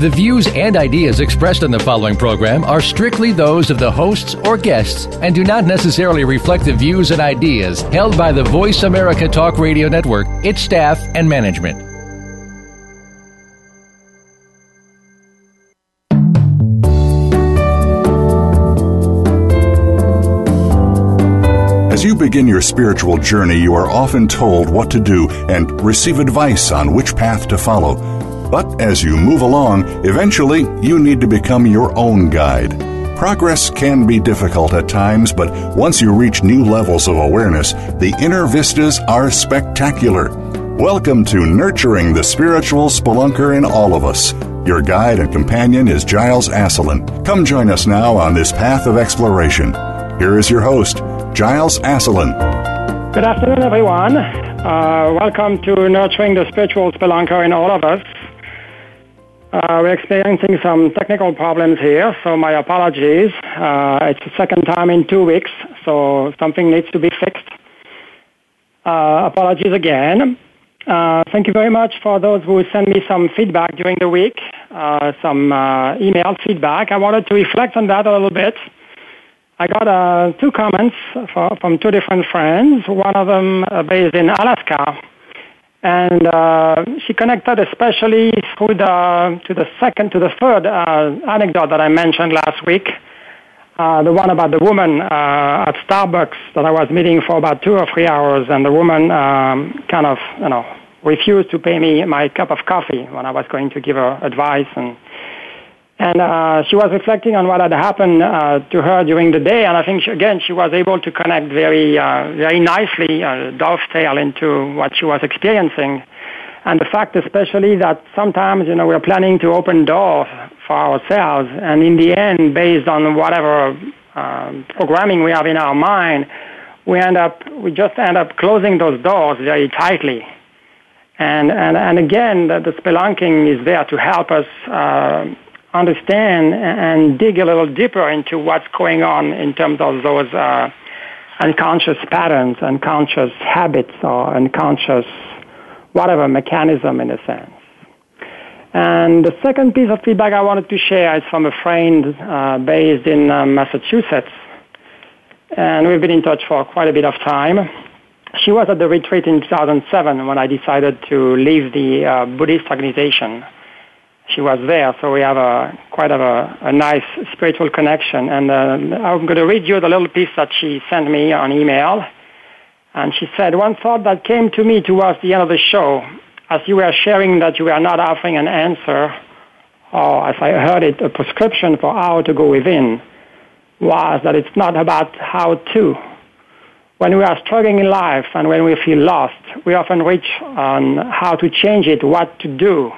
The views and ideas expressed on the following program are strictly those of the hosts or guests and do not necessarily reflect the views and ideas held by the Voice America Talk Radio Network, its staff, and management. As you begin your spiritual journey, you are often told what to do and receive advice on which path to follow. But as you move along, eventually you need to become your own guide. Progress can be difficult at times, but once you reach new levels of awareness, the inner vistas are spectacular. Welcome to Nurturing the Spiritual Spelunker in All of Us. Your guide and companion is Giles Asselin. Come join us now on this path of exploration. Here is your host, Giles Asselin. Good afternoon, everyone. Uh, welcome to Nurturing the Spiritual Spelunker in All of Us. Uh, we're experiencing some technical problems here, so my apologies. Uh, it's the second time in two weeks, so something needs to be fixed. Uh, apologies again. Uh, thank you very much for those who sent me some feedback during the week, uh, some email feedback. I wanted to reflect on that a little bit. I got uh, two comments for, from two different friends. One of them uh, based in Alaska, and uh, she connected especially through the to the second to the third uh, anecdote that I mentioned last week. Uh, the one about the woman uh, at Starbucks that I was meeting for about two or three hours, and the woman um, kind of you know refused to pay me my cup of coffee when I was going to give her advice and and uh, she was reflecting on what had happened uh, to her during the day, and I think she, again she was able to connect very, uh, very nicely, uh, dovetail into what she was experiencing, and the fact especially that sometimes you know we're planning to open doors for ourselves, and in the end, based on whatever uh, programming we have in our mind, we end up we just end up closing those doors very tightly. And, and, and again, the, the spelunking is there to help us uh, understand and dig a little deeper into what's going on in terms of those uh, unconscious patterns, unconscious habits, or unconscious whatever mechanism in a sense. And the second piece of feedback I wanted to share is from a friend uh, based in uh, Massachusetts. And we've been in touch for quite a bit of time. She was at the retreat in 2007 when I decided to leave the uh, Buddhist organization she was there. So we have a quite of a, a nice spiritual connection. And uh, I'm going to read you the little piece that she sent me on email. And she said, one thought that came to me towards the end of the show, as you were sharing that you were not offering an answer, or as I heard it, a prescription for how to go within, was that it's not about how to. When we are struggling in life and when we feel lost, we often reach on how to change it, what to do,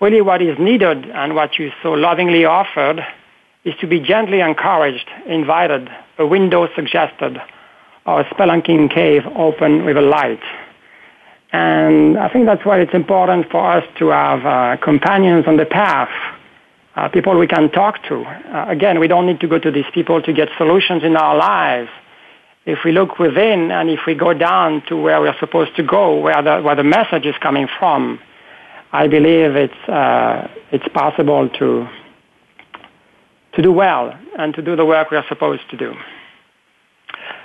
really what is needed and what you so lovingly offered is to be gently encouraged, invited, a window suggested, or a spelunking cave open with a light. And I think that's why it's important for us to have uh, companions on the path, uh, people we can talk to. Uh, again, we don't need to go to these people to get solutions in our lives. If we look within and if we go down to where we're supposed to go, where the, where the message is coming from, I believe it's uh, it's possible to to do well and to do the work we are supposed to do.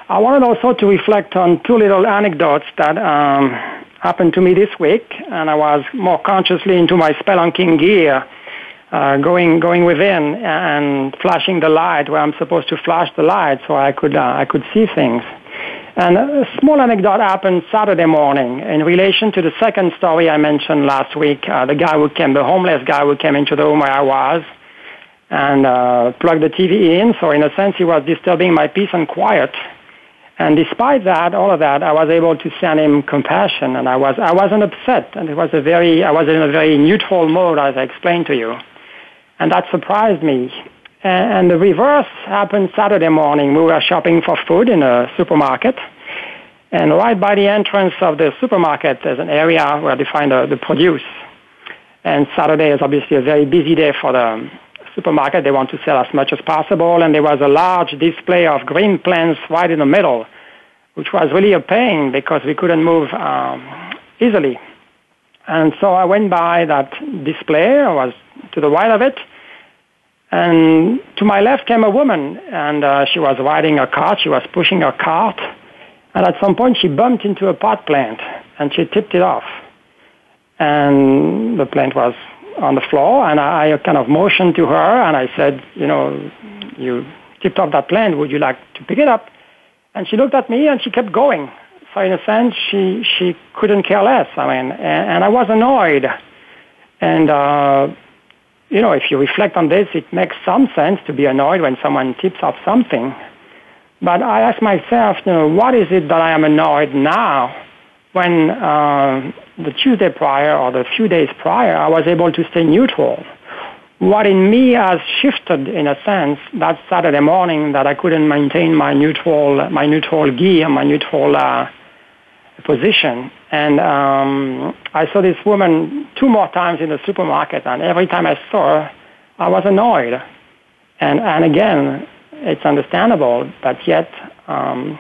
I wanted also to reflect on two little anecdotes that um, happened to me this week, and I was more consciously into my spelunking gear, uh, going going within and flashing the light where I'm supposed to flash the light, so I could uh, I could see things. And a small anecdote happened Saturday morning in relation to the second story I mentioned last week. Uh, the guy who came, the homeless guy who came into the room where I was and uh, plugged the TV in. So in a sense, he was disturbing my peace and quiet. And despite that, all of that, I was able to send him compassion, and I was I wasn't upset, and it was a very I was in a very neutral mode, as I explained to you, and that surprised me. And the reverse happened Saturday morning. We were shopping for food in a supermarket. And right by the entrance of the supermarket, there's an area where they find the, the produce. And Saturday is obviously a very busy day for the supermarket. They want to sell as much as possible. And there was a large display of green plants right in the middle, which was really a pain because we couldn't move um, easily. And so I went by that display. I was to the right of it. And to my left came a woman, and uh, she was riding a cart. She was pushing a cart. And at some point, she bumped into a pot plant, and she tipped it off. And the plant was on the floor, and I, I kind of motioned to her, and I said, you know, you tipped off that plant. Would you like to pick it up? And she looked at me, and she kept going. So in a sense, she she couldn't care less. I mean, and, and I was annoyed. And uh, you know, if you reflect on this, it makes some sense to be annoyed when someone tips off something. But I ask myself, you know, what is it that I am annoyed now when uh, the Tuesday prior or the few days prior I was able to stay neutral? What in me has shifted in a sense that Saturday morning that I couldn't maintain my neutral, my neutral gear, my neutral uh, position. And um, I saw this woman two more times in the supermarket, and every time I saw her, I was annoyed. And, and again, it's understandable, but yet um,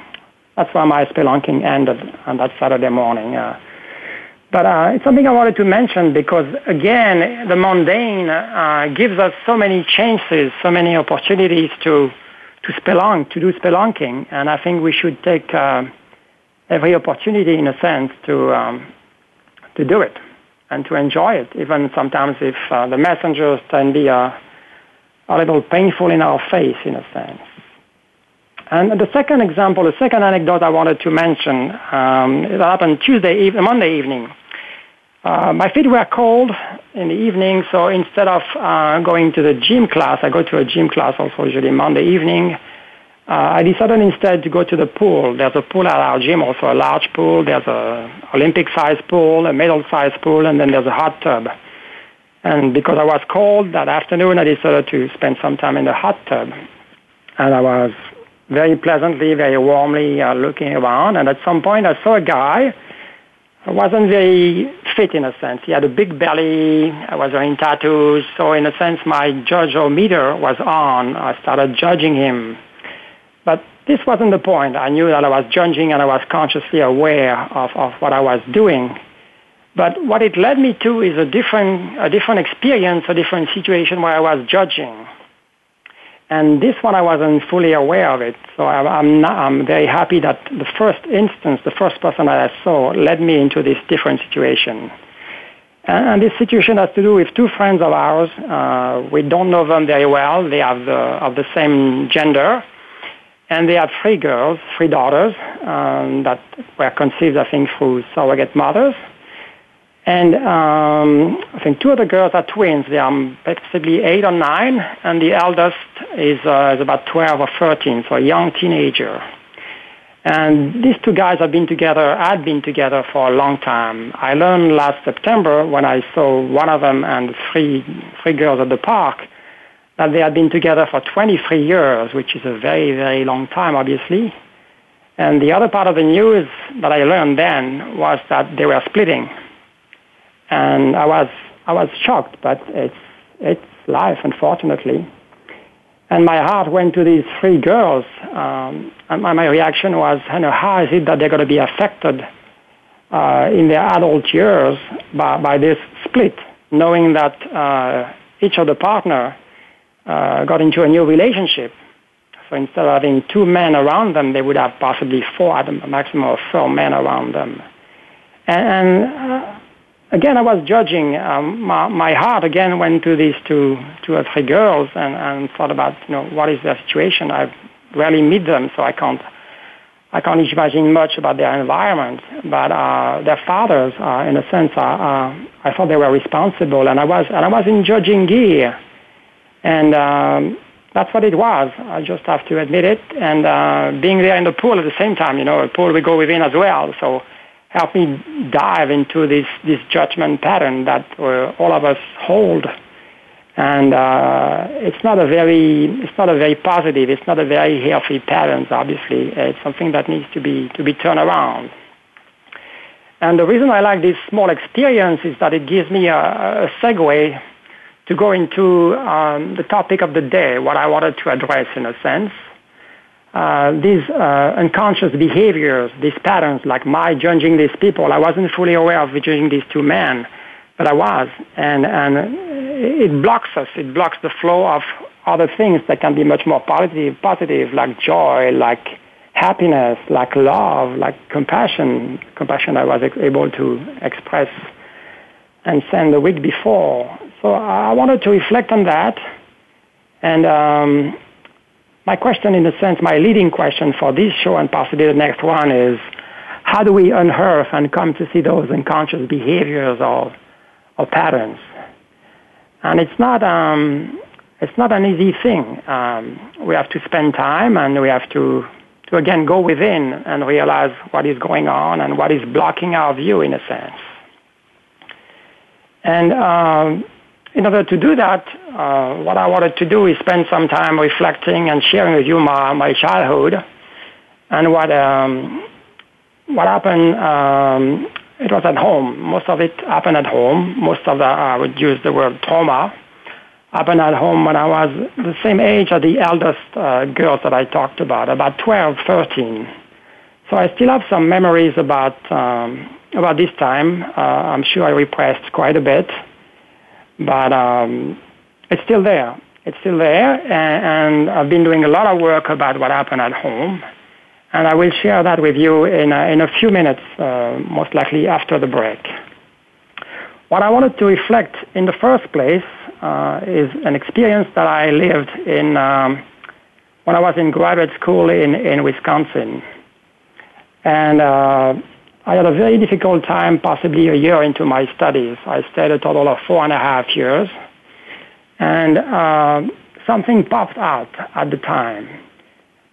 that's why my spelunking ended on that Saturday morning. Uh, but uh, it's something I wanted to mention because, again, the mundane uh, gives us so many chances, so many opportunities to to spelunk, to do spelunking, and I think we should take uh, every opportunity, in a sense, to um, to do it and to enjoy it, even sometimes if uh, the messengers can be uh, a little painful in our face, in a sense. And the second example, the second anecdote I wanted to mention, um, it happened Tuesday, eve- Monday evening. Uh, my feet were cold in the evening, so instead of uh, going to the gym class, I go to a gym class also usually Monday evening. Uh, I decided instead to go to the pool. There's a pool at our gym, also a large pool. There's a Olympic-sized pool, a middle-sized pool, and then there's a hot tub. And because I was cold that afternoon, I decided to spend some time in the hot tub. And I was very pleasantly, very warmly uh, looking around. And at some point, I saw a guy who wasn't very fit in a sense. He had a big belly. I was wearing tattoos. So in a sense, my judge-o-meter was on. I started judging him but this wasn't the point. I knew that I was judging and I was consciously aware of, of what I was doing. But what it led me to is a different, a different experience, a different situation where I was judging. And this one I wasn't fully aware of it. So I, I'm, not, I'm very happy that the first instance, the first person that I saw led me into this different situation. And, and this situation has to do with two friends of ours. Uh, we don't know them very well. They have the, of the same gender and they had three girls, three daughters um, that were conceived, I think, through surrogate mothers. And um, I think two of the girls are twins. They are possibly eight or nine, and the eldest is, uh, is about 12 or 13, so a young teenager. And these two guys have been together, had been together for a long time. I learned last September when I saw one of them and three, three girls at the park that they had been together for 23 years, which is a very, very long time, obviously. And the other part of the news that I learned then was that they were splitting. And I was, I was shocked, but it's, it's life, unfortunately. And my heart went to these three girls. Um, and my, my reaction was, you know, how is it that they're going to be affected uh, in their adult years by, by this split, knowing that uh, each of the partner uh, got into a new relationship. So instead of having two men around them, they would have possibly four, at a maximum of four men around them. And, and uh, again, I was judging. Um, my, my, heart again went to these two, two or three girls and, and thought about, you know, what is their situation. I rarely meet them, so I can't, I can't imagine much about their environment. But uh, their fathers, uh, in a sense, uh, uh, I thought they were responsible, and I was, and I was in judging gear. And um, that's what it was. I just have to admit it. And uh, being there in the pool at the same time, you know, a pool we go within as well. So help me dive into this, this judgment pattern that uh, all of us hold. and uh, it's not a very it's not a very positive it's not a very healthy pattern obviously it's something that needs to be to be turned around and the reason I like this small experience is that it gives me a, a segue to go into um, the topic of the day what I wanted to address in a sense uh, these uh, unconscious behaviors these patterns like my judging these people I wasn't fully aware of judging these two men but I was and and it blocks us. It blocks the flow of other things that can be much more positive, positive like joy, like happiness, like love, like compassion. Compassion I was able to express and send the week before. So I wanted to reflect on that. And um, my question, in a sense, my leading question for this show and possibly the next one is, how do we unearth and come to see those unconscious behaviors or, or patterns? and it's not um, it's not an easy thing. Um, we have to spend time, and we have to to again go within and realize what is going on and what is blocking our view, in a sense. And um, in order to do that, uh, what I wanted to do is spend some time reflecting and sharing with you my, my childhood and what um, what happened um, it was at home. Most of it happened at home. Most of the, I would use the word trauma, happened at home when I was the same age as the eldest uh, girls that I talked about, about 12, 13. So I still have some memories about, um, about this time. Uh, I'm sure I repressed quite a bit, but um, it's still there. It's still there, and, and I've been doing a lot of work about what happened at home and I will share that with you in a, in a few minutes, uh, most likely after the break. What I wanted to reflect in the first place uh, is an experience that I lived in um, when I was in graduate school in, in Wisconsin. And uh, I had a very difficult time, possibly a year into my studies. I stayed a total of four and a half years. And uh, something popped out at the time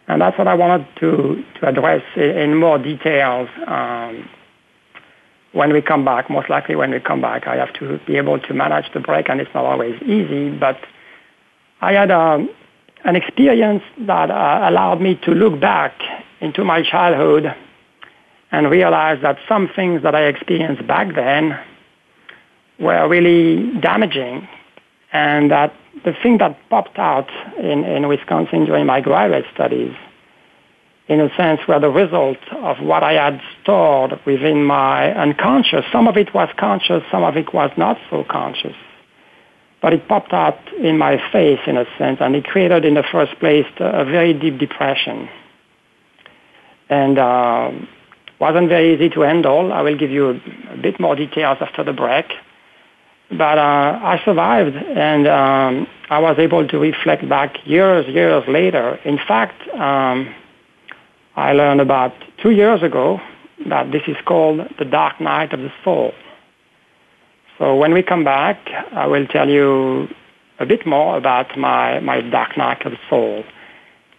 and that's what I wanted to, to address in more details um, when we come back. Most likely when we come back, I have to be able to manage the break, and it's not always easy. But I had um, an experience that uh, allowed me to look back into my childhood and realized that some things that I experienced back then were really damaging and that the thing that popped out in, in Wisconsin during my graduate studies, in a sense, were the result of what I had stored within my unconscious. Some of it was conscious, some of it was not so conscious. But it popped out in my face, in a sense, and it created, in the first place, a very deep depression. And uh, wasn't very easy to handle. I will give you a, a bit more details after the break. But uh, I survived, and um, I was able to reflect back years, years later. In fact, um, I learned about two years ago that this is called the dark night of the soul. So when we come back, I will tell you a bit more about my, my dark night of the soul.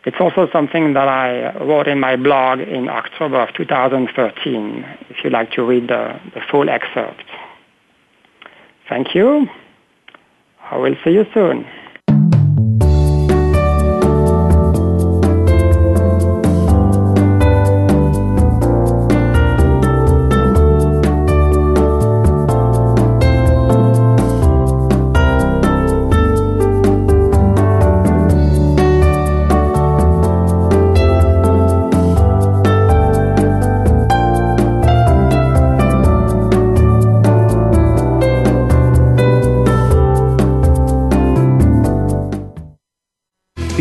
It's also something that I wrote in my blog in October of 2013, if you'd like to read the, the full excerpt. Thank you. I will see you soon.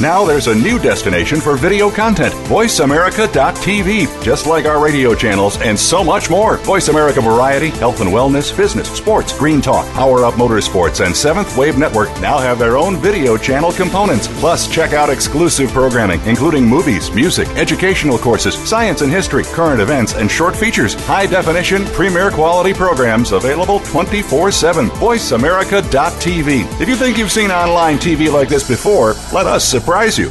Now there's a new destination for video content VoiceAmerica.tv. Just like our radio channels and so much more. Voice America Variety, Health and Wellness, Business, Sports, Green Talk, Power Up Motorsports, and Seventh Wave Network now have their own video channel components. Plus, check out exclusive programming, including movies, music, educational courses, science and history, current events, and short features. High definition, premier quality programs available 24 7. VoiceAmerica.tv. If you think you've seen online TV like this before, let us surprise you.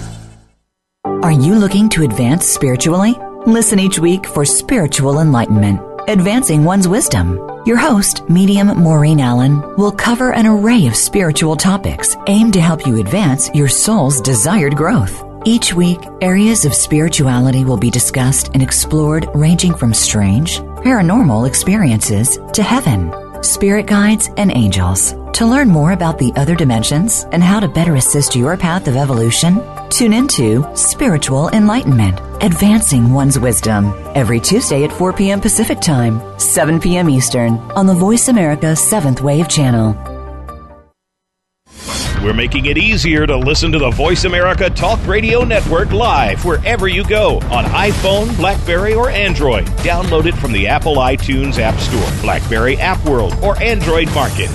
Are you looking to advance spiritually? Listen each week for spiritual enlightenment, advancing one's wisdom. Your host, medium Maureen Allen, will cover an array of spiritual topics aimed to help you advance your soul's desired growth. Each week, areas of spirituality will be discussed and explored ranging from strange, paranormal experiences to heaven, spirit guides, and angels. To learn more about the other dimensions and how to better assist your path of evolution, tune into Spiritual Enlightenment, Advancing One's Wisdom, every Tuesday at 4 p.m. Pacific Time, 7 p.m. Eastern, on the Voice America 7th Wave Channel. We're making it easier to listen to the Voice America Talk Radio Network live wherever you go on iPhone, Blackberry, or Android. Download it from the Apple iTunes App Store, Blackberry App World, or Android Market.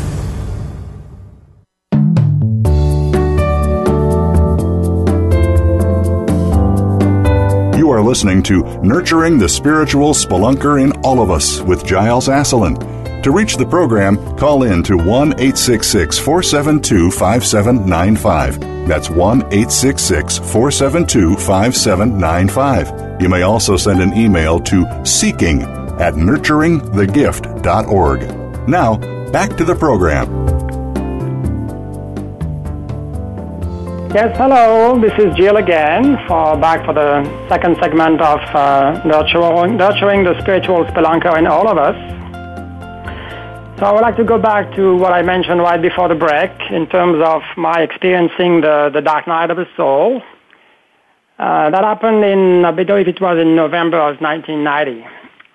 You are listening to Nurturing the Spiritual Spelunker in All of Us with Giles Asselin. To reach the program, call in to 1 866 472 5795. That's 1 866 472 5795. You may also send an email to seeking at nurturingthegift.org. Now, back to the program. Yes, hello. This is Jill again for back for the second segment of uh, nurturing, nurturing the spiritual spelunker in all of us. So I would like to go back to what I mentioned right before the break in terms of my experiencing the, the dark night of the soul. Uh, that happened in, I believe it was in November of 1990.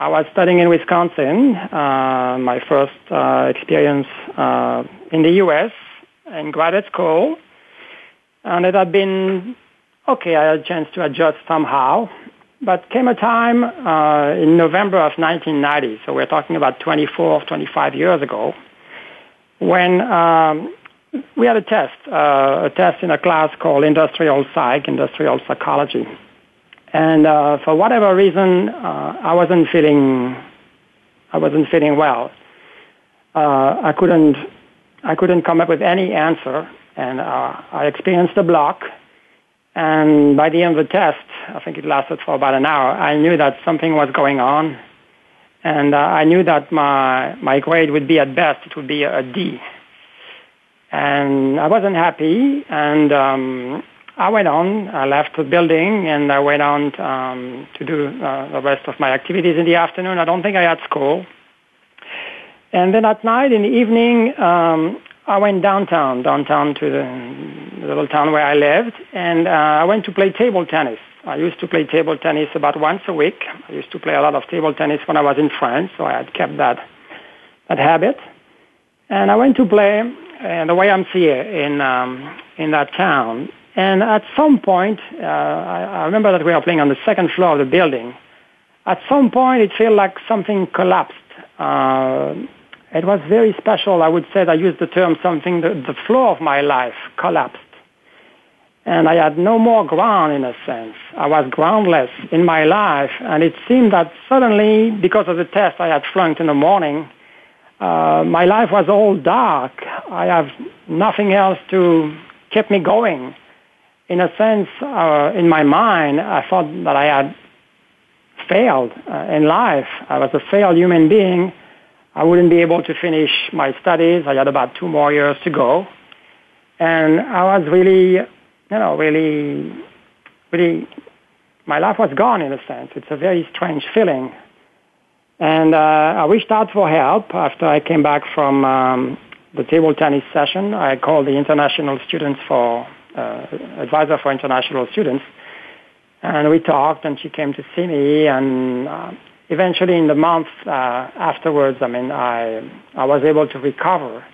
I was studying in Wisconsin, uh, my first uh, experience uh, in the U.S. in graduate school and it had been okay. I had a chance to adjust somehow, but came a time uh, in November of 1990, so we're talking about 24, or 25 years ago, when um, we had a test, uh, a test in a class called Industrial Psych, Industrial Psychology, and uh, for whatever reason, uh, I wasn't feeling, I wasn't feeling well. Uh, I couldn't, I couldn't come up with any answer and uh, I experienced a block. And by the end of the test, I think it lasted for about an hour, I knew that something was going on. And uh, I knew that my, my grade would be at best, it would be a D. And I wasn't happy, and um, I went on. I left the building, and I went on um, to do uh, the rest of my activities in the afternoon. I don't think I had school. And then at night, in the evening, um, I went downtown, downtown to the little town where I lived, and uh, I went to play table tennis. I used to play table tennis about once a week. I used to play a lot of table tennis when I was in France, so I had kept that that habit. And I went to play uh, the YMCA in um, in that town. And at some point, uh, I, I remember that we were playing on the second floor of the building. At some point, it felt like something collapsed. Uh, it was very special. I would say that I used the term something, the, the floor of my life collapsed. And I had no more ground in a sense. I was groundless in my life. And it seemed that suddenly, because of the test I had flunked in the morning, uh, my life was all dark. I have nothing else to keep me going. In a sense, uh, in my mind, I thought that I had failed uh, in life. I was a failed human being I wouldn't be able to finish my studies. I had about two more years to go. And I was really, you know, really, really, my life was gone in a sense. It's a very strange feeling. And uh, I reached out for help after I came back from um, the table tennis session. I called the International Students for, uh, advisor for international students. And we talked and she came to see me and uh, eventually in the month uh, afterwards, I mean, I, I was able to recover.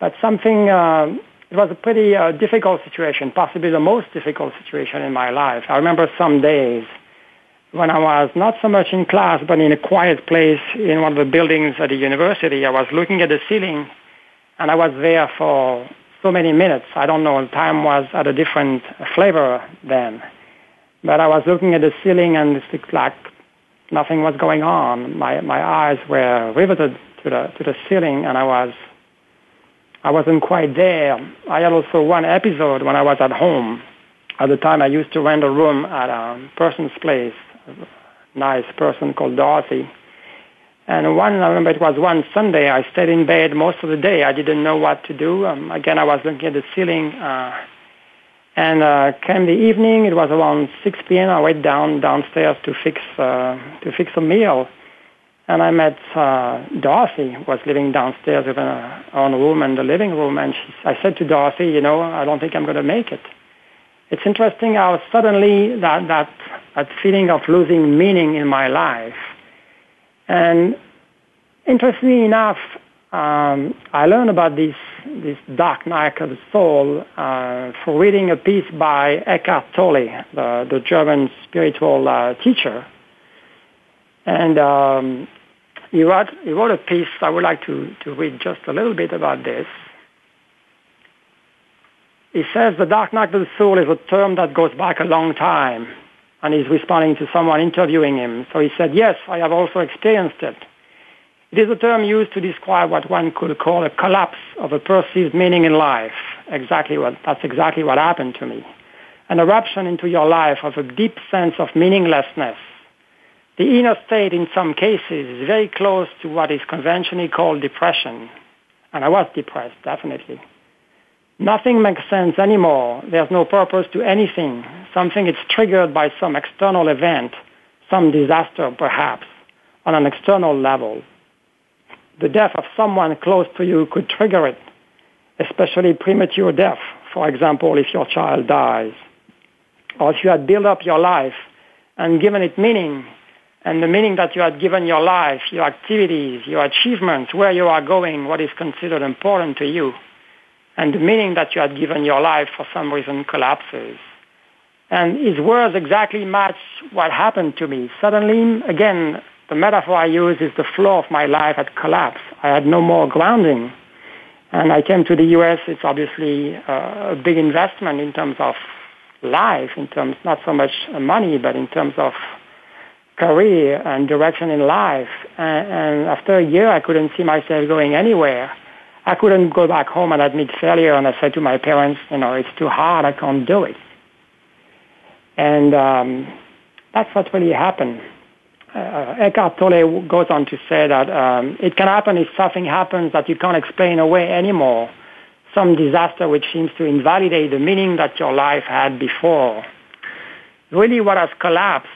But something, uh, it was a pretty uh, difficult situation, possibly the most difficult situation in my life. I remember some days when I was not so much in class, but in a quiet place in one of the buildings at the university. I was looking at the ceiling, and I was there for so many minutes. I don't know, time was at a different flavor then. But I was looking at the ceiling, and it's like nothing was going on. My my eyes were riveted to the to the ceiling, and I was I wasn't quite there. I had also one episode when I was at home. At the time, I used to rent a room at a person's place, a nice person called Dorothy. And one, I remember it was one Sunday, I stayed in bed most of the day. I didn't know what to do. Um, again, I was looking at the ceiling. Uh, and uh, came the evening, it was around 6 p.m. I went down downstairs to fix, uh, to fix a meal. And I met uh, Dorothy, was living downstairs in her own room in the living room. And she, I said to Dorothy, you know, I don't think I'm going to make it. It's interesting how suddenly that, that, that feeling of losing meaning in my life and interestingly enough, um, I learned about this, this dark night of the soul uh, for reading a piece by Eckhart Tolle, the, the German spiritual uh, teacher. And um, he, wrote, he wrote a piece, I would like to, to read just a little bit about this. He says the dark night of the soul is a term that goes back a long time and he's responding to someone interviewing him. So he said, yes, I have also experienced it. It is a term used to describe what one could call a collapse of a perceived meaning in life. Exactly what, that's exactly what happened to me. An eruption into your life of a deep sense of meaninglessness. The inner state in some cases is very close to what is conventionally called depression. And I was depressed, definitely. Nothing makes sense anymore. There's no purpose to anything. Something is triggered by some external event, some disaster perhaps, on an external level. The death of someone close to you could trigger it, especially premature death, for example, if your child dies. Or if you had built up your life and given it meaning, and the meaning that you had given your life, your activities, your achievements, where you are going, what is considered important to you, and the meaning that you had given your life for some reason collapses. And his words exactly match what happened to me. Suddenly, again, the metaphor I use is the flow of my life had collapsed. I had no more grounding. And I came to the U.S. It's obviously uh, a big investment in terms of life, in terms not so much money, but in terms of career and direction in life. And, and after a year, I couldn't see myself going anywhere. I couldn't go back home and admit failure, and I said to my parents, you know, it's too hard, I can't do it. And um, that's what really happened. Uh, Eckhart Tolle goes on to say that um, it can happen if something happens that you can't explain away anymore, some disaster which seems to invalidate the meaning that your life had before. Really what has collapsed,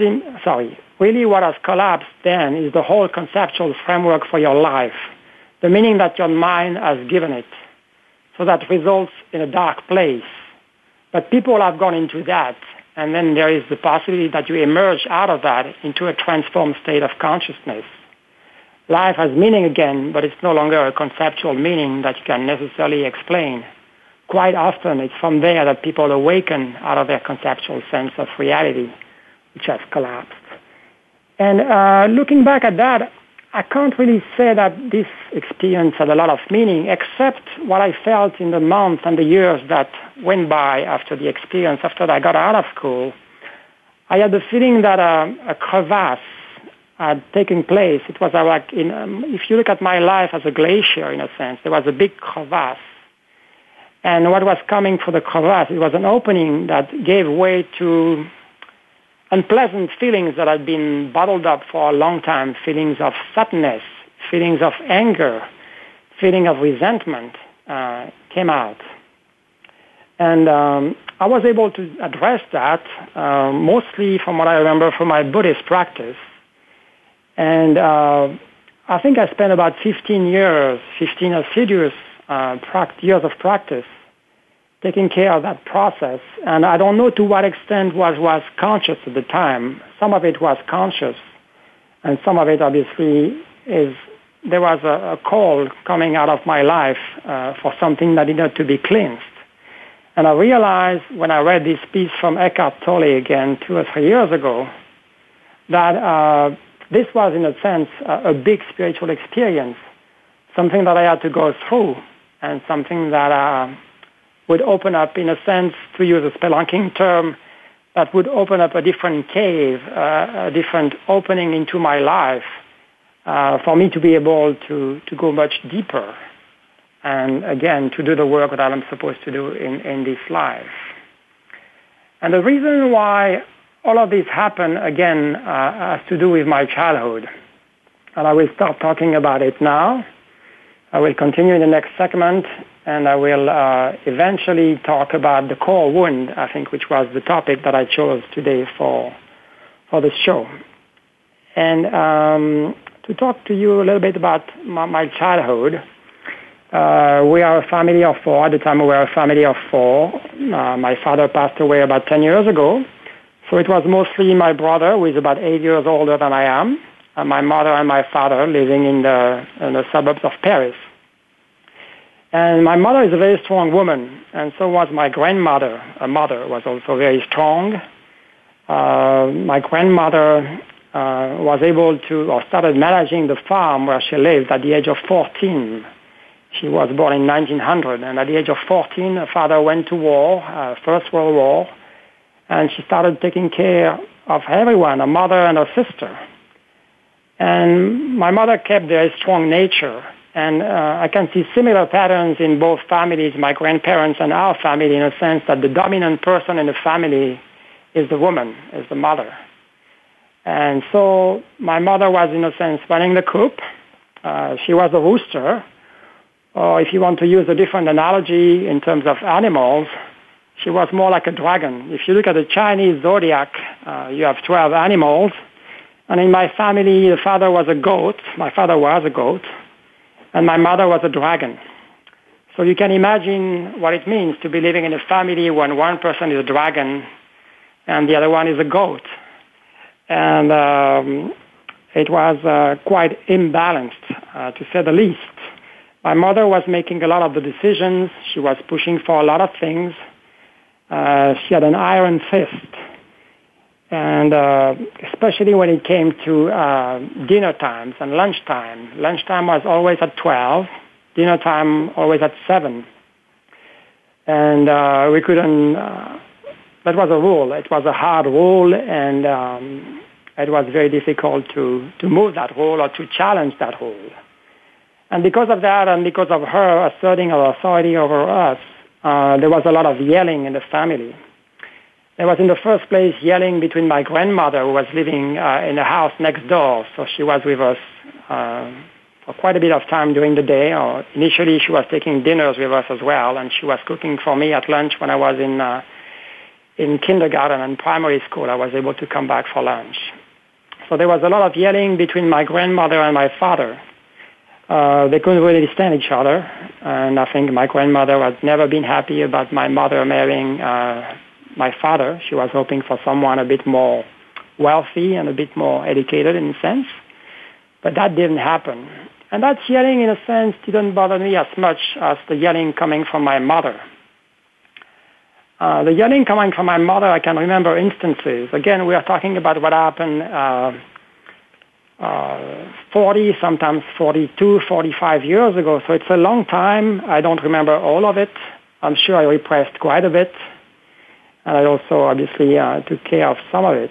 seem, sorry, really what has collapsed then is the whole conceptual framework for your life the meaning that your mind has given it. So that results in a dark place. But people have gone into that, and then there is the possibility that you emerge out of that into a transformed state of consciousness. Life has meaning again, but it's no longer a conceptual meaning that you can necessarily explain. Quite often, it's from there that people awaken out of their conceptual sense of reality, which has collapsed. And uh, looking back at that, I can't really say that this experience had a lot of meaning, except what I felt in the months and the years that went by after the experience, after I got out of school. I had the feeling that a, a crevasse had taken place. It was like, in, um, if you look at my life as a glacier, in a sense, there was a big crevasse. And what was coming for the crevasse, it was an opening that gave way to unpleasant feelings that had been bottled up for a long time, feelings of sadness, feelings of anger, feeling of resentment uh, came out. And um, I was able to address that uh, mostly from what I remember from my Buddhist practice. And uh, I think I spent about 15 years, 15 assiduous uh, years of practice taking care of that process. And I don't know to what extent was, was conscious at the time. Some of it was conscious, and some of it obviously is, there was a, a call coming out of my life uh, for something that needed to be cleansed. And I realized when I read this piece from Eckhart Tolle again two or three years ago, that uh, this was in a sense a, a big spiritual experience, something that I had to go through, and something that uh, would open up, in a sense, to use a spelunking term, that would open up a different cave, uh, a different opening into my life uh, for me to be able to, to go much deeper and, again, to do the work that I'm supposed to do in, in this life. And the reason why all of this happened again uh, has to do with my childhood. And I will start talking about it now. I will continue in the next segment and I will uh, eventually talk about the core wound, I think, which was the topic that I chose today for, for the show. And um, to talk to you a little bit about my, my childhood, uh, we are a family of four. At the time, we were a family of four. Uh, my father passed away about 10 years ago. So it was mostly my brother, who is about eight years older than I am, and my mother and my father living in the, in the suburbs of Paris. And my mother is a very strong woman, and so was my grandmother. A mother was also very strong. Uh, my grandmother uh, was able to, or started managing the farm where she lived at the age of 14. She was born in 1900, and at the age of 14, her father went to war, uh, First World War, and she started taking care of everyone, her mother and her sister. And my mother kept a very strong nature and uh, I can see similar patterns in both families, my grandparents and our family, in a sense that the dominant person in the family is the woman, is the mother. And so my mother was, in a sense, running the coop. Uh, she was a rooster. Or if you want to use a different analogy in terms of animals, she was more like a dragon. If you look at the Chinese zodiac, uh, you have 12 animals. And in my family, the father was a goat. My father was a goat and my mother was a dragon. So you can imagine what it means to be living in a family when one person is a dragon and the other one is a goat. And um, it was uh, quite imbalanced, uh, to say the least. My mother was making a lot of the decisions. She was pushing for a lot of things. Uh, she had an iron fist and uh, especially when it came to uh, dinner times and lunchtime. Lunchtime was always at 12, dinner time always at 7. And uh, we couldn't, uh, that was a rule. It was a hard rule, and um, it was very difficult to, to move that rule or to challenge that rule. And because of that, and because of her asserting her authority over us, uh, there was a lot of yelling in the family. There was in the first place yelling between my grandmother who was living uh, in a house next door. So she was with us uh, for quite a bit of time during the day. Or initially she was taking dinners with us as well, and she was cooking for me at lunch when I was in uh, in kindergarten and primary school. I was able to come back for lunch. So there was a lot of yelling between my grandmother and my father. Uh, they couldn't really stand each other, and I think my grandmother had never been happy about my mother marrying uh, my father. She was hoping for someone a bit more wealthy and a bit more educated in a sense. But that didn't happen. And that yelling, in a sense, didn't bother me as much as the yelling coming from my mother. Uh, the yelling coming from my mother, I can remember instances. Again, we are talking about what happened uh, uh, 40, sometimes 42, 45 years ago. So it's a long time. I don't remember all of it. I'm sure I repressed quite a bit and I also obviously uh, took care of some of it.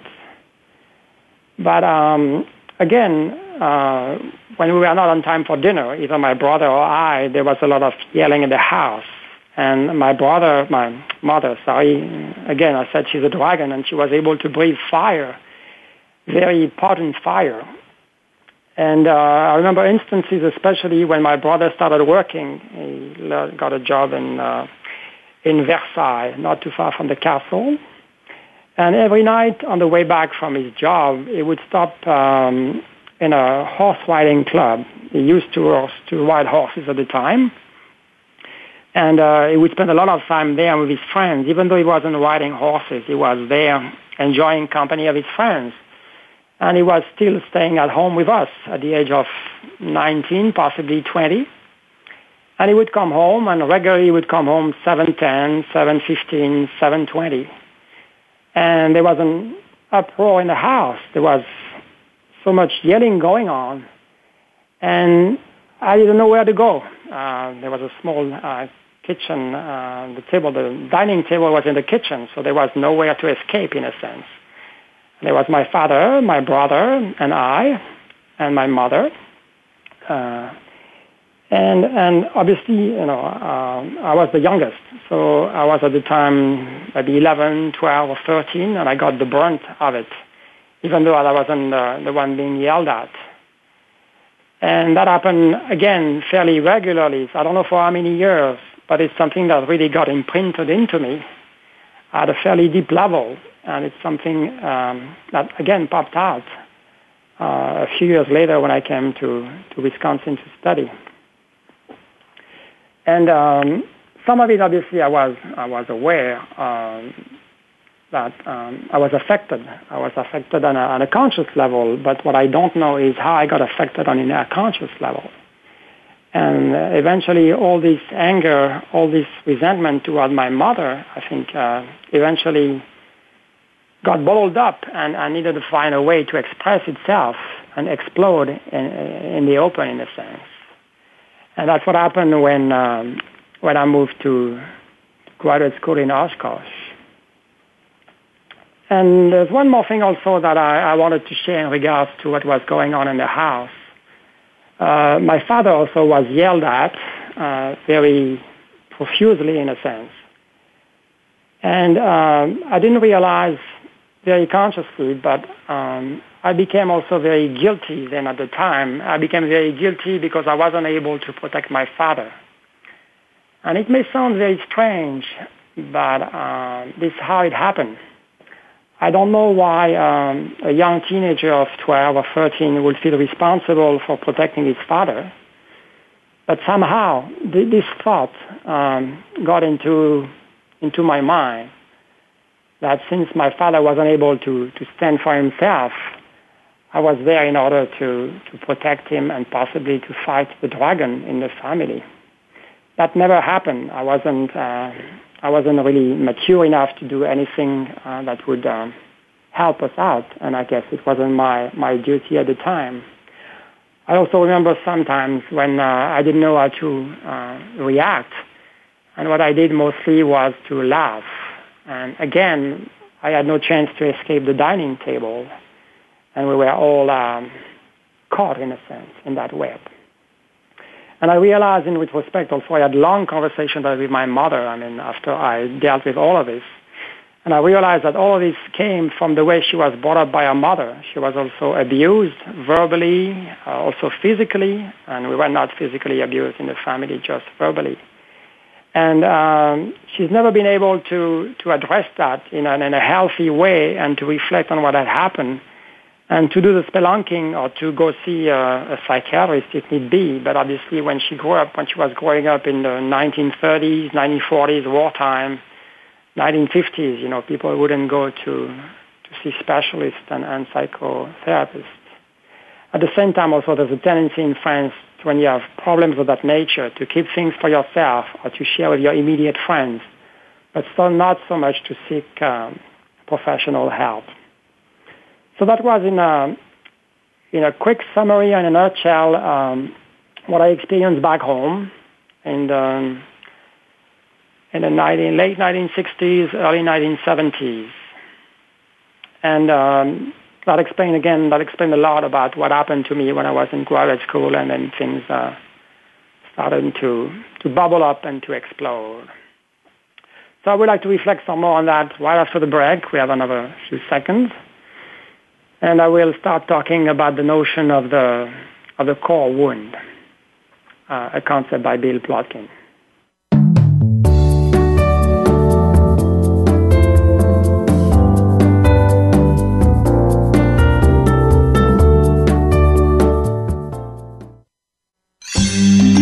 But um, again, uh, when we were not on time for dinner, either my brother or I, there was a lot of yelling in the house. And my brother, my mother, sorry, again, I said she's a dragon, and she was able to breathe fire, very potent fire. And uh, I remember instances, especially when my brother started working. He got a job in uh, in Versailles, not too far from the castle. And every night on the way back from his job, he would stop um, in a horse riding club. He used to, horse, to ride horses at the time. And uh, he would spend a lot of time there with his friends. Even though he wasn't riding horses, he was there enjoying company of his friends. And he was still staying at home with us at the age of 19, possibly 20. And he would come home, and regularly he would come home 7.10, 7.15, 7.20. And there was an uproar in the house. There was so much yelling going on. And I didn't know where to go. Uh, there was a small uh, kitchen. Uh, the table, the dining table was in the kitchen, so there was nowhere to escape in a sense. There was my father, my brother, and I, and my mother. Uh, And, and obviously, you know, uh, I was the youngest. So I was at the time maybe 11, 12, or 13, and I got the brunt of it, even though I wasn't uh, the one being yelled at. And that happened again fairly regularly. So I don't know for how many years, but it's something that really got imprinted into me at a fairly deep level. And it's something um, that again popped out uh, a few years later when I came to, to Wisconsin to study. And um, some of it, obviously, I was I was aware um, that um, I was affected. I was affected on a, on a conscious level, but what I don't know is how I got affected on an unconscious level. And uh, eventually, all this anger, all this resentment toward my mother, I think, uh, eventually got bottled up, and I needed to find a way to express itself and explode in, in the open, in a sense. And that's what happened when, um, when I moved to graduate school in Oshkosh. And there's one more thing also that I, I wanted to share in regards to what was going on in the house. Uh, my father also was yelled at uh, very profusely, in a sense. And um, I didn't realize very consciously, but um, I became also very guilty then at the time. I became very guilty because I wasn't able to protect my father. And it may sound very strange, but uh, this is how it happened. I don't know why um, a young teenager of 12 or 13 would feel responsible for protecting his father. But somehow th- this thought um, got into, into my mind that since my father wasn't able to, to stand for himself, I was there in order to, to protect him and possibly to fight the dragon in the family. That never happened. I wasn't, uh, I wasn't really mature enough to do anything uh, that would uh, help us out, and I guess it wasn't my, my duty at the time. I also remember sometimes when uh, I didn't know how to uh, react, and what I did mostly was to laugh. And again, I had no chance to escape the dining table and we were all um, caught in a sense in that web. And I realized in retrospect also I had long conversations with my mother, I mean, after I dealt with all of this. And I realized that all of this came from the way she was brought up by her mother. She was also abused verbally, uh, also physically, and we were not physically abused in the family, just verbally. And um, she's never been able to, to address that in, an, in a healthy way and to reflect on what had happened and to do the spelunking or to go see a, a psychiatrist if need be. But obviously, when she grew up, when she was growing up in the 1930s, 1940s, wartime, 1950s, you know, people wouldn't go to to see specialists and, and psychotherapists. At the same time, also, there's a tendency in France when you have problems of that nature to keep things for yourself or to share with your immediate friends, but still not so much to seek um, professional help. So that was in a, in a quick summary and a nutshell um, what I experienced back home in the, in the 19, late 1960s, early 1970s. And um, that explained again, that explained a lot about what happened to me when I was in graduate school and then things uh, started to, to bubble up and to explode. So I would like to reflect some more on that right after the break. We have another few seconds and I will start talking about the notion of the of the core wound, uh, a concept by Bill Plotkin.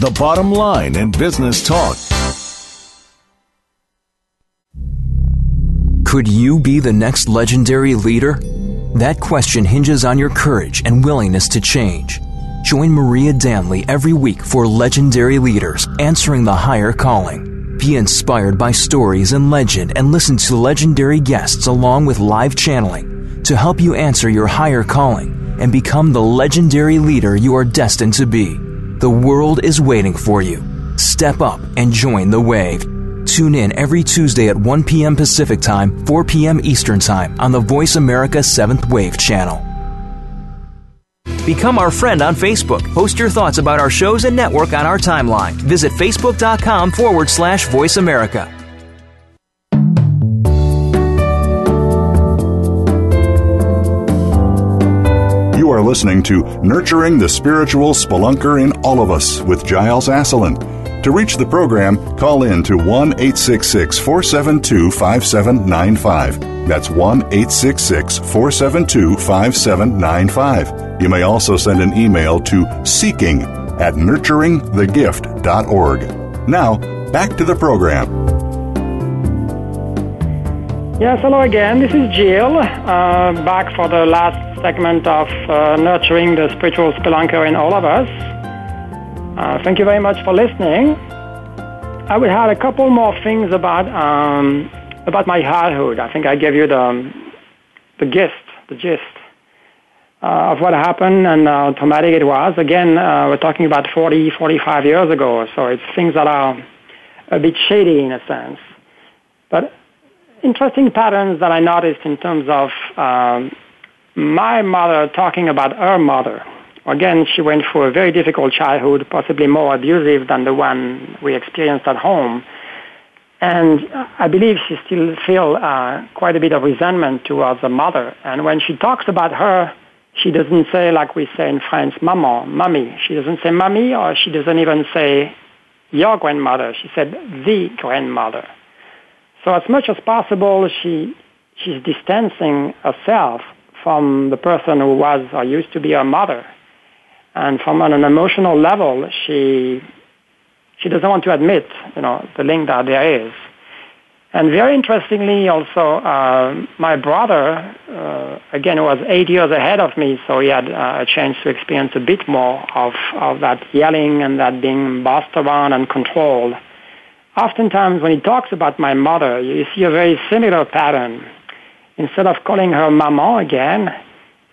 the bottom line in business talk. Could you be the next legendary leader? That question hinges on your courage and willingness to change. Join Maria Danley every week for Legendary Leaders Answering the Higher Calling. Be inspired by stories and legend and listen to legendary guests along with live channeling to help you answer your higher calling and become the legendary leader you are destined to be. The world is waiting for you. Step up and join the wave. Tune in every Tuesday at 1 p.m. Pacific Time, 4 p.m. Eastern Time on the Voice America 7th Wave channel. Become our friend on Facebook. Post your thoughts about our shows and network on our timeline. Visit facebook.com forward slash voice America. Listening to Nurturing the Spiritual Spelunker in All of Us with Gilles Asselin. To reach the program, call in to 1 866 472 5795. That's 1 866 472 5795. You may also send an email to seeking at nurturingthegift.org. Now, back to the program. Yes, hello again. This is Gilles, uh, back for the last segment of uh, Nurturing the Spiritual Spelunker in All of Us. Uh, thank you very much for listening. I will have a couple more things about um, about my childhood. I think I gave you the the gist, the gist uh, of what happened and how traumatic it was. Again, uh, we're talking about 40, 45 years ago, so it's things that are a bit shady in a sense. But interesting patterns that I noticed in terms of um, my mother talking about her mother. Again, she went through a very difficult childhood, possibly more abusive than the one we experienced at home. And I believe she still feels uh, quite a bit of resentment towards her mother. And when she talks about her, she doesn't say, like we say in French, maman, mommy. She doesn't say mommy, or she doesn't even say your grandmother. She said the grandmother. So as much as possible, she, she's distancing herself from the person who was or used to be her mother. And from an emotional level, she she doesn't want to admit, you know, the link that there is. And very interestingly, also, uh, my brother, uh, again, was eight years ahead of me, so he had uh, a chance to experience a bit more of, of that yelling and that being bossed around and controlled. Oftentimes, when he talks about my mother, you see a very similar pattern instead of calling her maman again,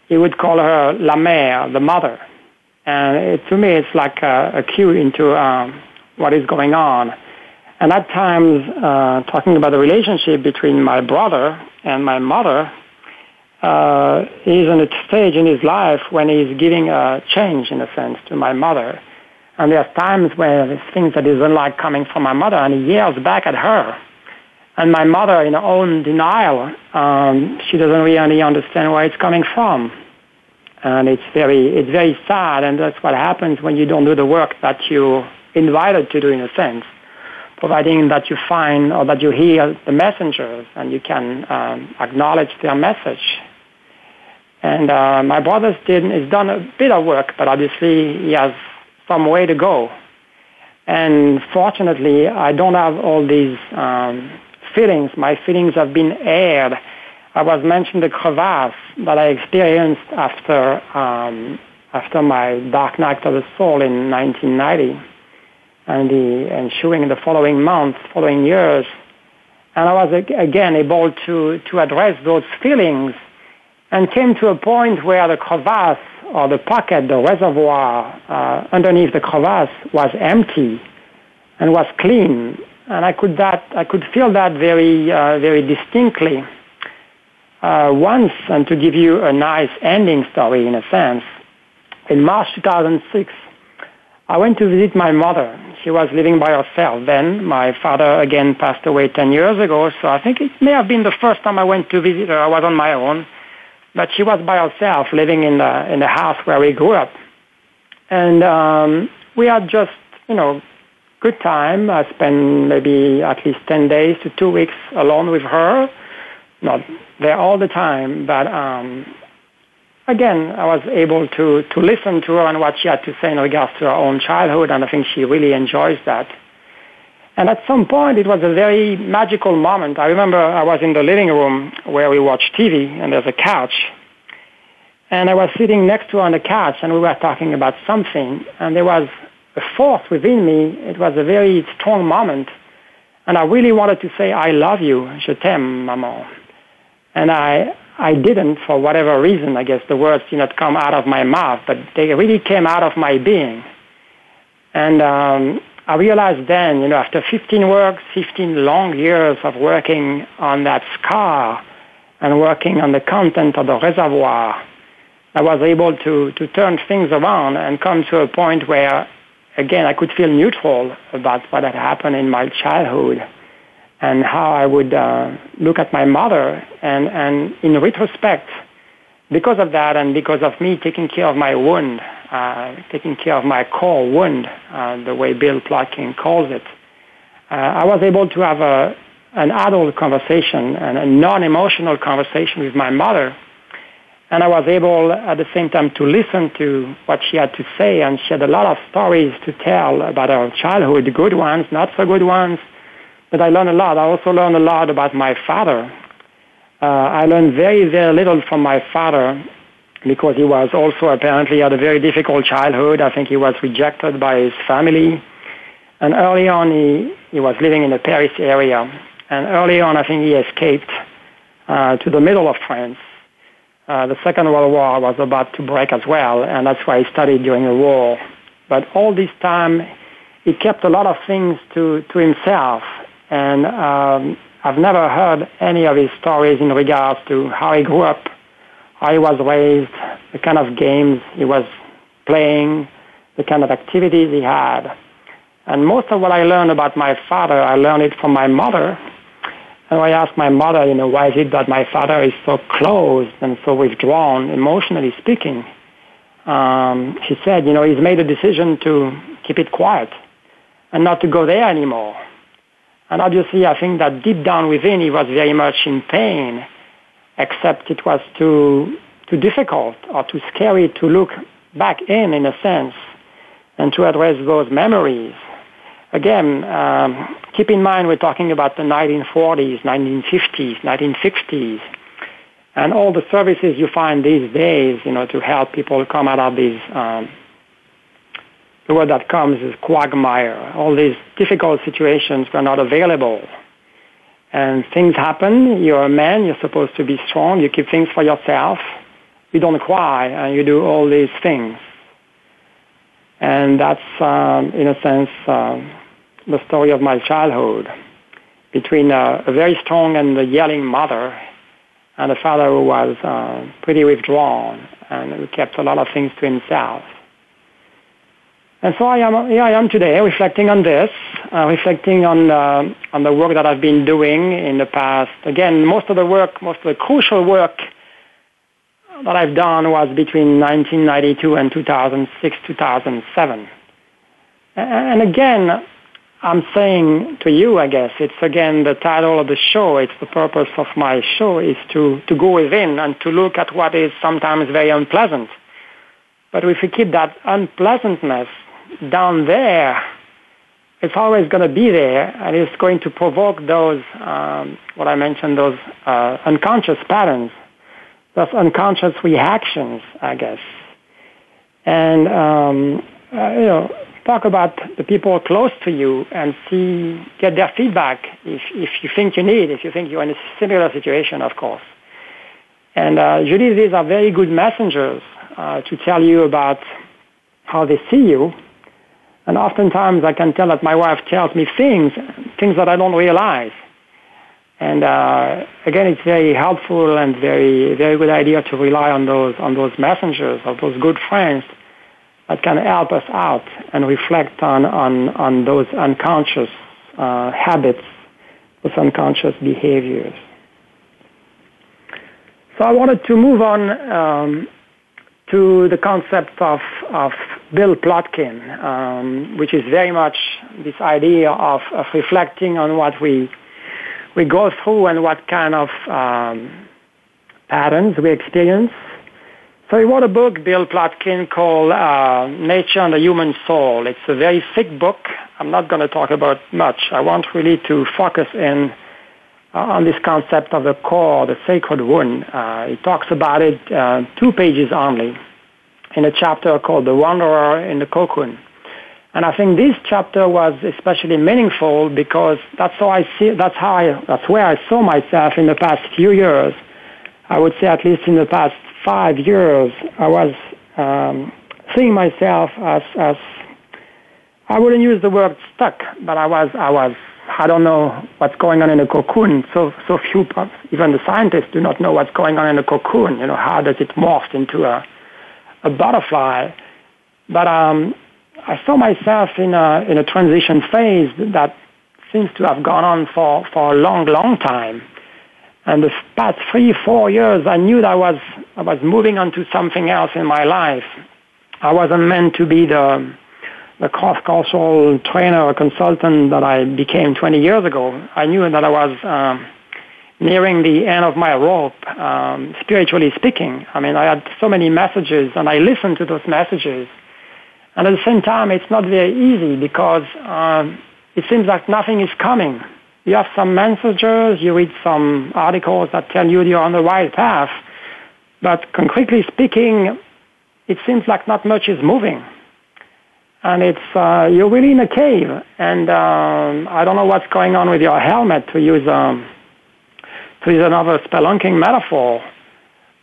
he would call her la mère, the mother. And it, to me, it's like a, a cue into um, what is going on. And at times, uh, talking about the relationship between my brother and my mother, uh, he's in a stage in his life when he's giving a change, in a sense, to my mother. And there are times where there's things that he doesn't like coming from my mother, and he yells back at her. And my mother, in her own denial, um, she doesn't really understand where it's coming from. And it's very, it's very sad, and that's what happens when you don't do the work that you're invited to do in a sense, providing that you find or that you hear the messengers and you can um, acknowledge their message. And uh, my brother has done a bit of work, but obviously he has some way to go. And fortunately, I don't have all these um, feelings. My feelings have been aired. I was mentioned the crevasse that I experienced after um, after my dark night of the soul in 1990, and the ensuing the following months, following years, and I was again able to to address those feelings, and came to a point where the crevasse or the pocket, the reservoir uh, underneath the crevasse was empty and was clean and I could that I could feel that very uh, very distinctly. Uh, once, and to give you a nice ending story in a sense, in March 2006, I went to visit my mother. She was living by herself then. My father again passed away 10 years ago, so I think it may have been the first time I went to visit her. I was on my own. But she was by herself living in the, in the house where we grew up. And um, we had just, you know, good time. I spent maybe at least 10 days to two weeks alone with her. Not there all the time, but um, again, I was able to, to listen to her and what she had to say in regards to her own childhood, and I think she really enjoys that. And at some point, it was a very magical moment. I remember I was in the living room where we watch TV, and there's a couch. And I was sitting next to her on the couch, and we were talking about something, and there was a force within me. It was a very strong moment. And I really wanted to say, I love you, je t'aime, maman. And I, I didn't for whatever reason. I guess the words did not come out of my mouth, but they really came out of my being. And um, I realized then, you know, after 15 works, 15 long years of working on that scar and working on the content of the reservoir, I was able to, to turn things around and come to a point where, again, I could feel neutral about what had happened in my childhood and how I would uh, look at my mother. And, and in retrospect, because of that and because of me taking care of my wound, uh, taking care of my core wound, uh, the way Bill Plotkin calls it, uh, I was able to have a, an adult conversation and a non-emotional conversation with my mother. And I was able at the same time to listen to what she had to say, and she had a lot of stories to tell about her childhood, good ones, not so good ones, but I learned a lot. I also learned a lot about my father. Uh, I learned very, very little from my father because he was also apparently had a very difficult childhood. I think he was rejected by his family. And early on, he, he was living in the Paris area. And early on, I think he escaped uh, to the middle of France. Uh, the Second World War was about to break as well, and that's why he studied during the war. But all this time, he kept a lot of things to, to himself and um, I've never heard any of his stories in regards to how he grew up, how he was raised, the kind of games he was playing, the kind of activities he had. And most of what I learned about my father, I learned it from my mother. And I asked my mother, you know, why is it that my father is so closed and so withdrawn, emotionally speaking? Um, she said, you know, he's made a decision to keep it quiet and not to go there anymore. And obviously, I think that deep down within, he was very much in pain, except it was too, too difficult or too scary to look back in, in a sense, and to address those memories. Again, um, keep in mind we're talking about the 1940s, 1950s, 1960s, and all the services you find these days, you know, to help people come out of these um, the word that comes is quagmire. All these difficult situations were not available. And things happen. You're a man. You're supposed to be strong. You keep things for yourself. You don't cry and you do all these things. And that's, um, in a sense, uh, the story of my childhood between uh, a very strong and a yelling mother and a father who was uh, pretty withdrawn and who kept a lot of things to himself. And so I am, here I am today reflecting on this, uh, reflecting on, uh, on the work that I've been doing in the past. Again, most of the work, most of the crucial work that I've done was between 1992 and 2006, 2007. And again, I'm saying to you, I guess, it's again the title of the show, it's the purpose of my show is to, to go within and to look at what is sometimes very unpleasant. But if we keep that unpleasantness down there, it's always going to be there, and it's going to provoke those, um, what I mentioned, those uh, unconscious patterns, those unconscious reactions, I guess. And, um, uh, you know, talk about the people close to you and see, get their feedback if, if you think you need, if you think you're in a similar situation, of course. And uh, usually these are very good messengers uh, to tell you about how they see you and oftentimes I can tell that my wife tells me things, things that I don't realize. And uh, again, it's very helpful and very, very good idea to rely on those, on those messengers, of those good friends, that can help us out and reflect on, on, on those unconscious uh, habits, those unconscious behaviors. So I wanted to move on um, to the concept of, of Bill Plotkin, um, which is very much this idea of, of, reflecting on what we we go through and what kind of um, patterns we experience. So he wrote a book, Bill Plotkin, called uh, Nature and the Human Soul. It's a very thick book. I'm not going to talk about much. I want really to focus in uh, on this concept of the core, the sacred wound. Uh, he talks about it uh, two pages only in a chapter called The Wanderer in the Cocoon. And I think this chapter was especially meaningful because that's how I see, that's how I, that's where I saw myself in the past few years. I would say at least in the past five years, I was um, seeing myself as, as I wouldn't use the word stuck, but I was, I was I don't know what's going on in a cocoon. So, so few, even the scientists do not know what's going on in a cocoon. You know, how does it morph into a, a butterfly? But um, I saw myself in a, in a transition phase that seems to have gone on for, for a long, long time. And the past three, four years, I knew that I was, I was moving on to something else in my life. I wasn't meant to be the, the cross-cultural trainer or consultant that I became 20 years ago, I knew that I was um, nearing the end of my rope, um, spiritually speaking. I mean, I had so many messages, and I listened to those messages. And at the same time, it's not very easy because um, it seems like nothing is coming. You have some messages, you read some articles that tell you you're on the right path, but concretely speaking, it seems like not much is moving and it's uh, you're really in a cave, and um, I don't know what's going on with your helmet to use um, to use another spelunking metaphor,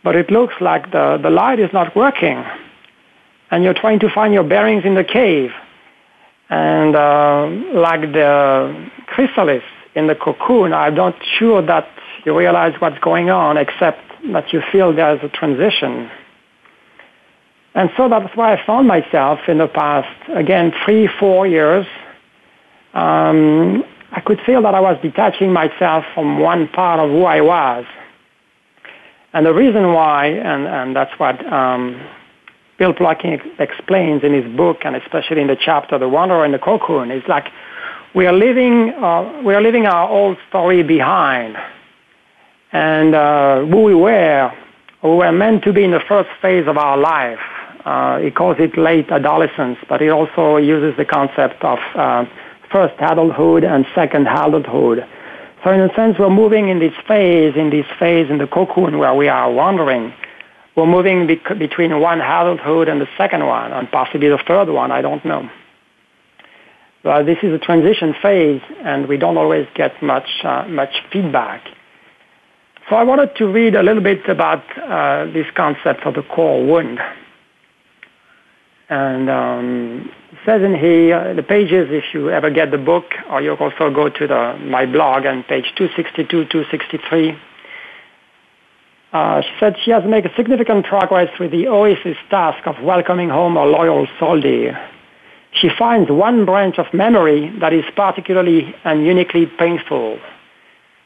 but it looks like the the light is not working, and you're trying to find your bearings in the cave, and uh, like the chrysalis in the cocoon, I'm not sure that you realize what's going on, except that you feel there's a transition. And so that's why I found myself in the past, again, three, four years. Um, I could feel that I was detaching myself from one part of who I was. And the reason why, and, and that's what um, Bill Plotkin explains in his book, and especially in the chapter "The Wanderer in the Cocoon," is like we are living uh, we are leaving our old story behind, and uh, who we were, we were meant to be in the first phase of our life, uh, he calls it late adolescence, but he also uses the concept of uh, first adulthood and second adulthood. So in a sense, we're moving in this phase, in this phase in the cocoon where we are wandering. We're moving bec- between one adulthood and the second one, and possibly the third one, I don't know. But this is a transition phase, and we don't always get much, uh, much feedback. So I wanted to read a little bit about uh, this concept of the core wound. And um, it says in here, the pages, if you ever get the book, or you also go to the, my blog and page 262, 263, uh, she said she has made significant progress with the OASIS task of welcoming home a loyal soldier. She finds one branch of memory that is particularly and uniquely painful.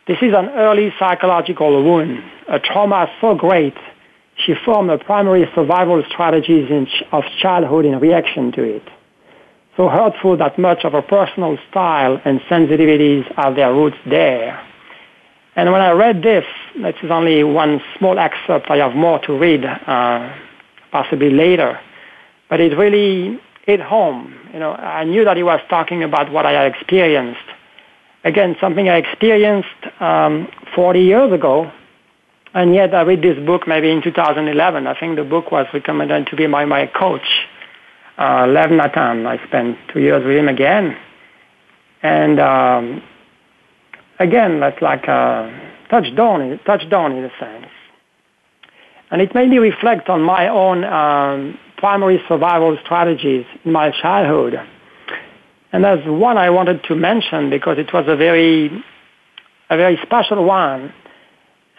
This is an early psychological wound, a trauma so great she formed a primary survival strategies in, of childhood in reaction to it. So hurtful that much of her personal style and sensitivities have their roots there. And when I read this, this is only one small excerpt, I have more to read, uh, possibly later, but it really hit home. You know, I knew that he was talking about what I had experienced. Again, something I experienced um, 40 years ago, and yet I read this book maybe in 2011. I think the book was recommended to be by my coach, uh, Lev Natan. I spent two years with him again. And um, again, that's like a touchdown, touchdown in a sense. And it made me reflect on my own um, primary survival strategies in my childhood. And there's one I wanted to mention because it was a very, a very special one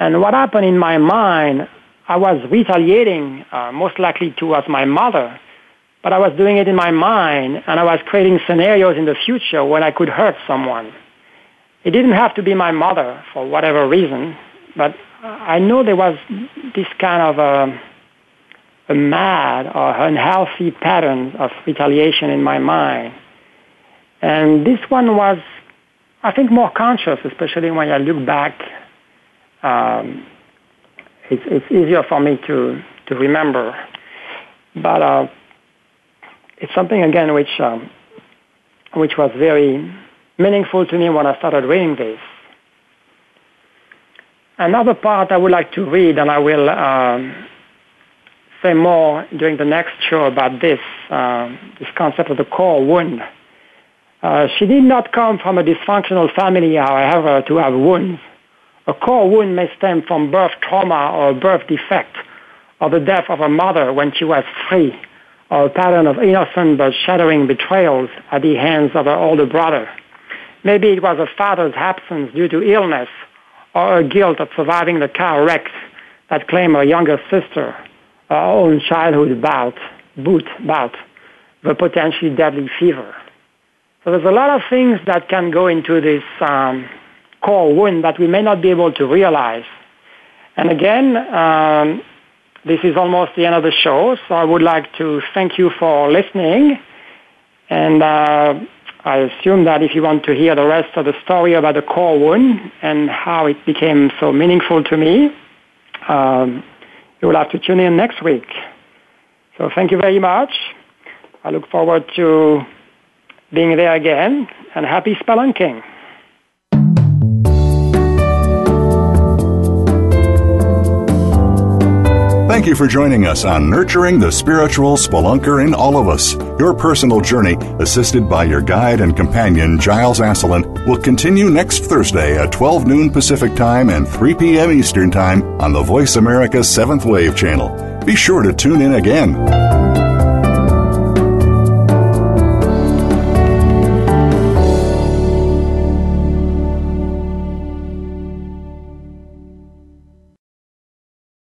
and what happened in my mind, I was retaliating, uh, most likely towards my mother, but I was doing it in my mind and I was creating scenarios in the future when I could hurt someone. It didn't have to be my mother for whatever reason, but I know there was this kind of a, a mad or unhealthy pattern of retaliation in my mind. And this one was, I think, more conscious, especially when I look back. Um, it's, it's easier for me to, to remember. But uh, it's something again which um, which was very meaningful to me when I started reading this. Another part I would like to read, and I will um, say more during the next show about this uh, this concept of the core wound. Uh, she did not come from a dysfunctional family, however, to have wounds. A core wound may stem from birth trauma or birth defect, or the death of a mother when she was free or a pattern of innocent but shattering betrayals at the hands of her older brother. Maybe it was a father's absence due to illness or a guilt of surviving the car wreck that claimed her younger sister, her own childhood bout, boot bout, the potentially deadly fever. So there's a lot of things that can go into this um, core wound that we may not be able to realize. And again, um, this is almost the end of the show, so I would like to thank you for listening. And uh, I assume that if you want to hear the rest of the story about the core wound and how it became so meaningful to me, um, you will have to tune in next week. So thank you very much. I look forward to being there again, and happy spelunking. Thank you for joining us on Nurturing the Spiritual Spelunker in All of Us. Your personal journey, assisted by your guide and companion, Gilles Asselin, will continue next Thursday at 12 noon Pacific Time and 3 p.m. Eastern Time on the Voice America 7th Wave channel. Be sure to tune in again.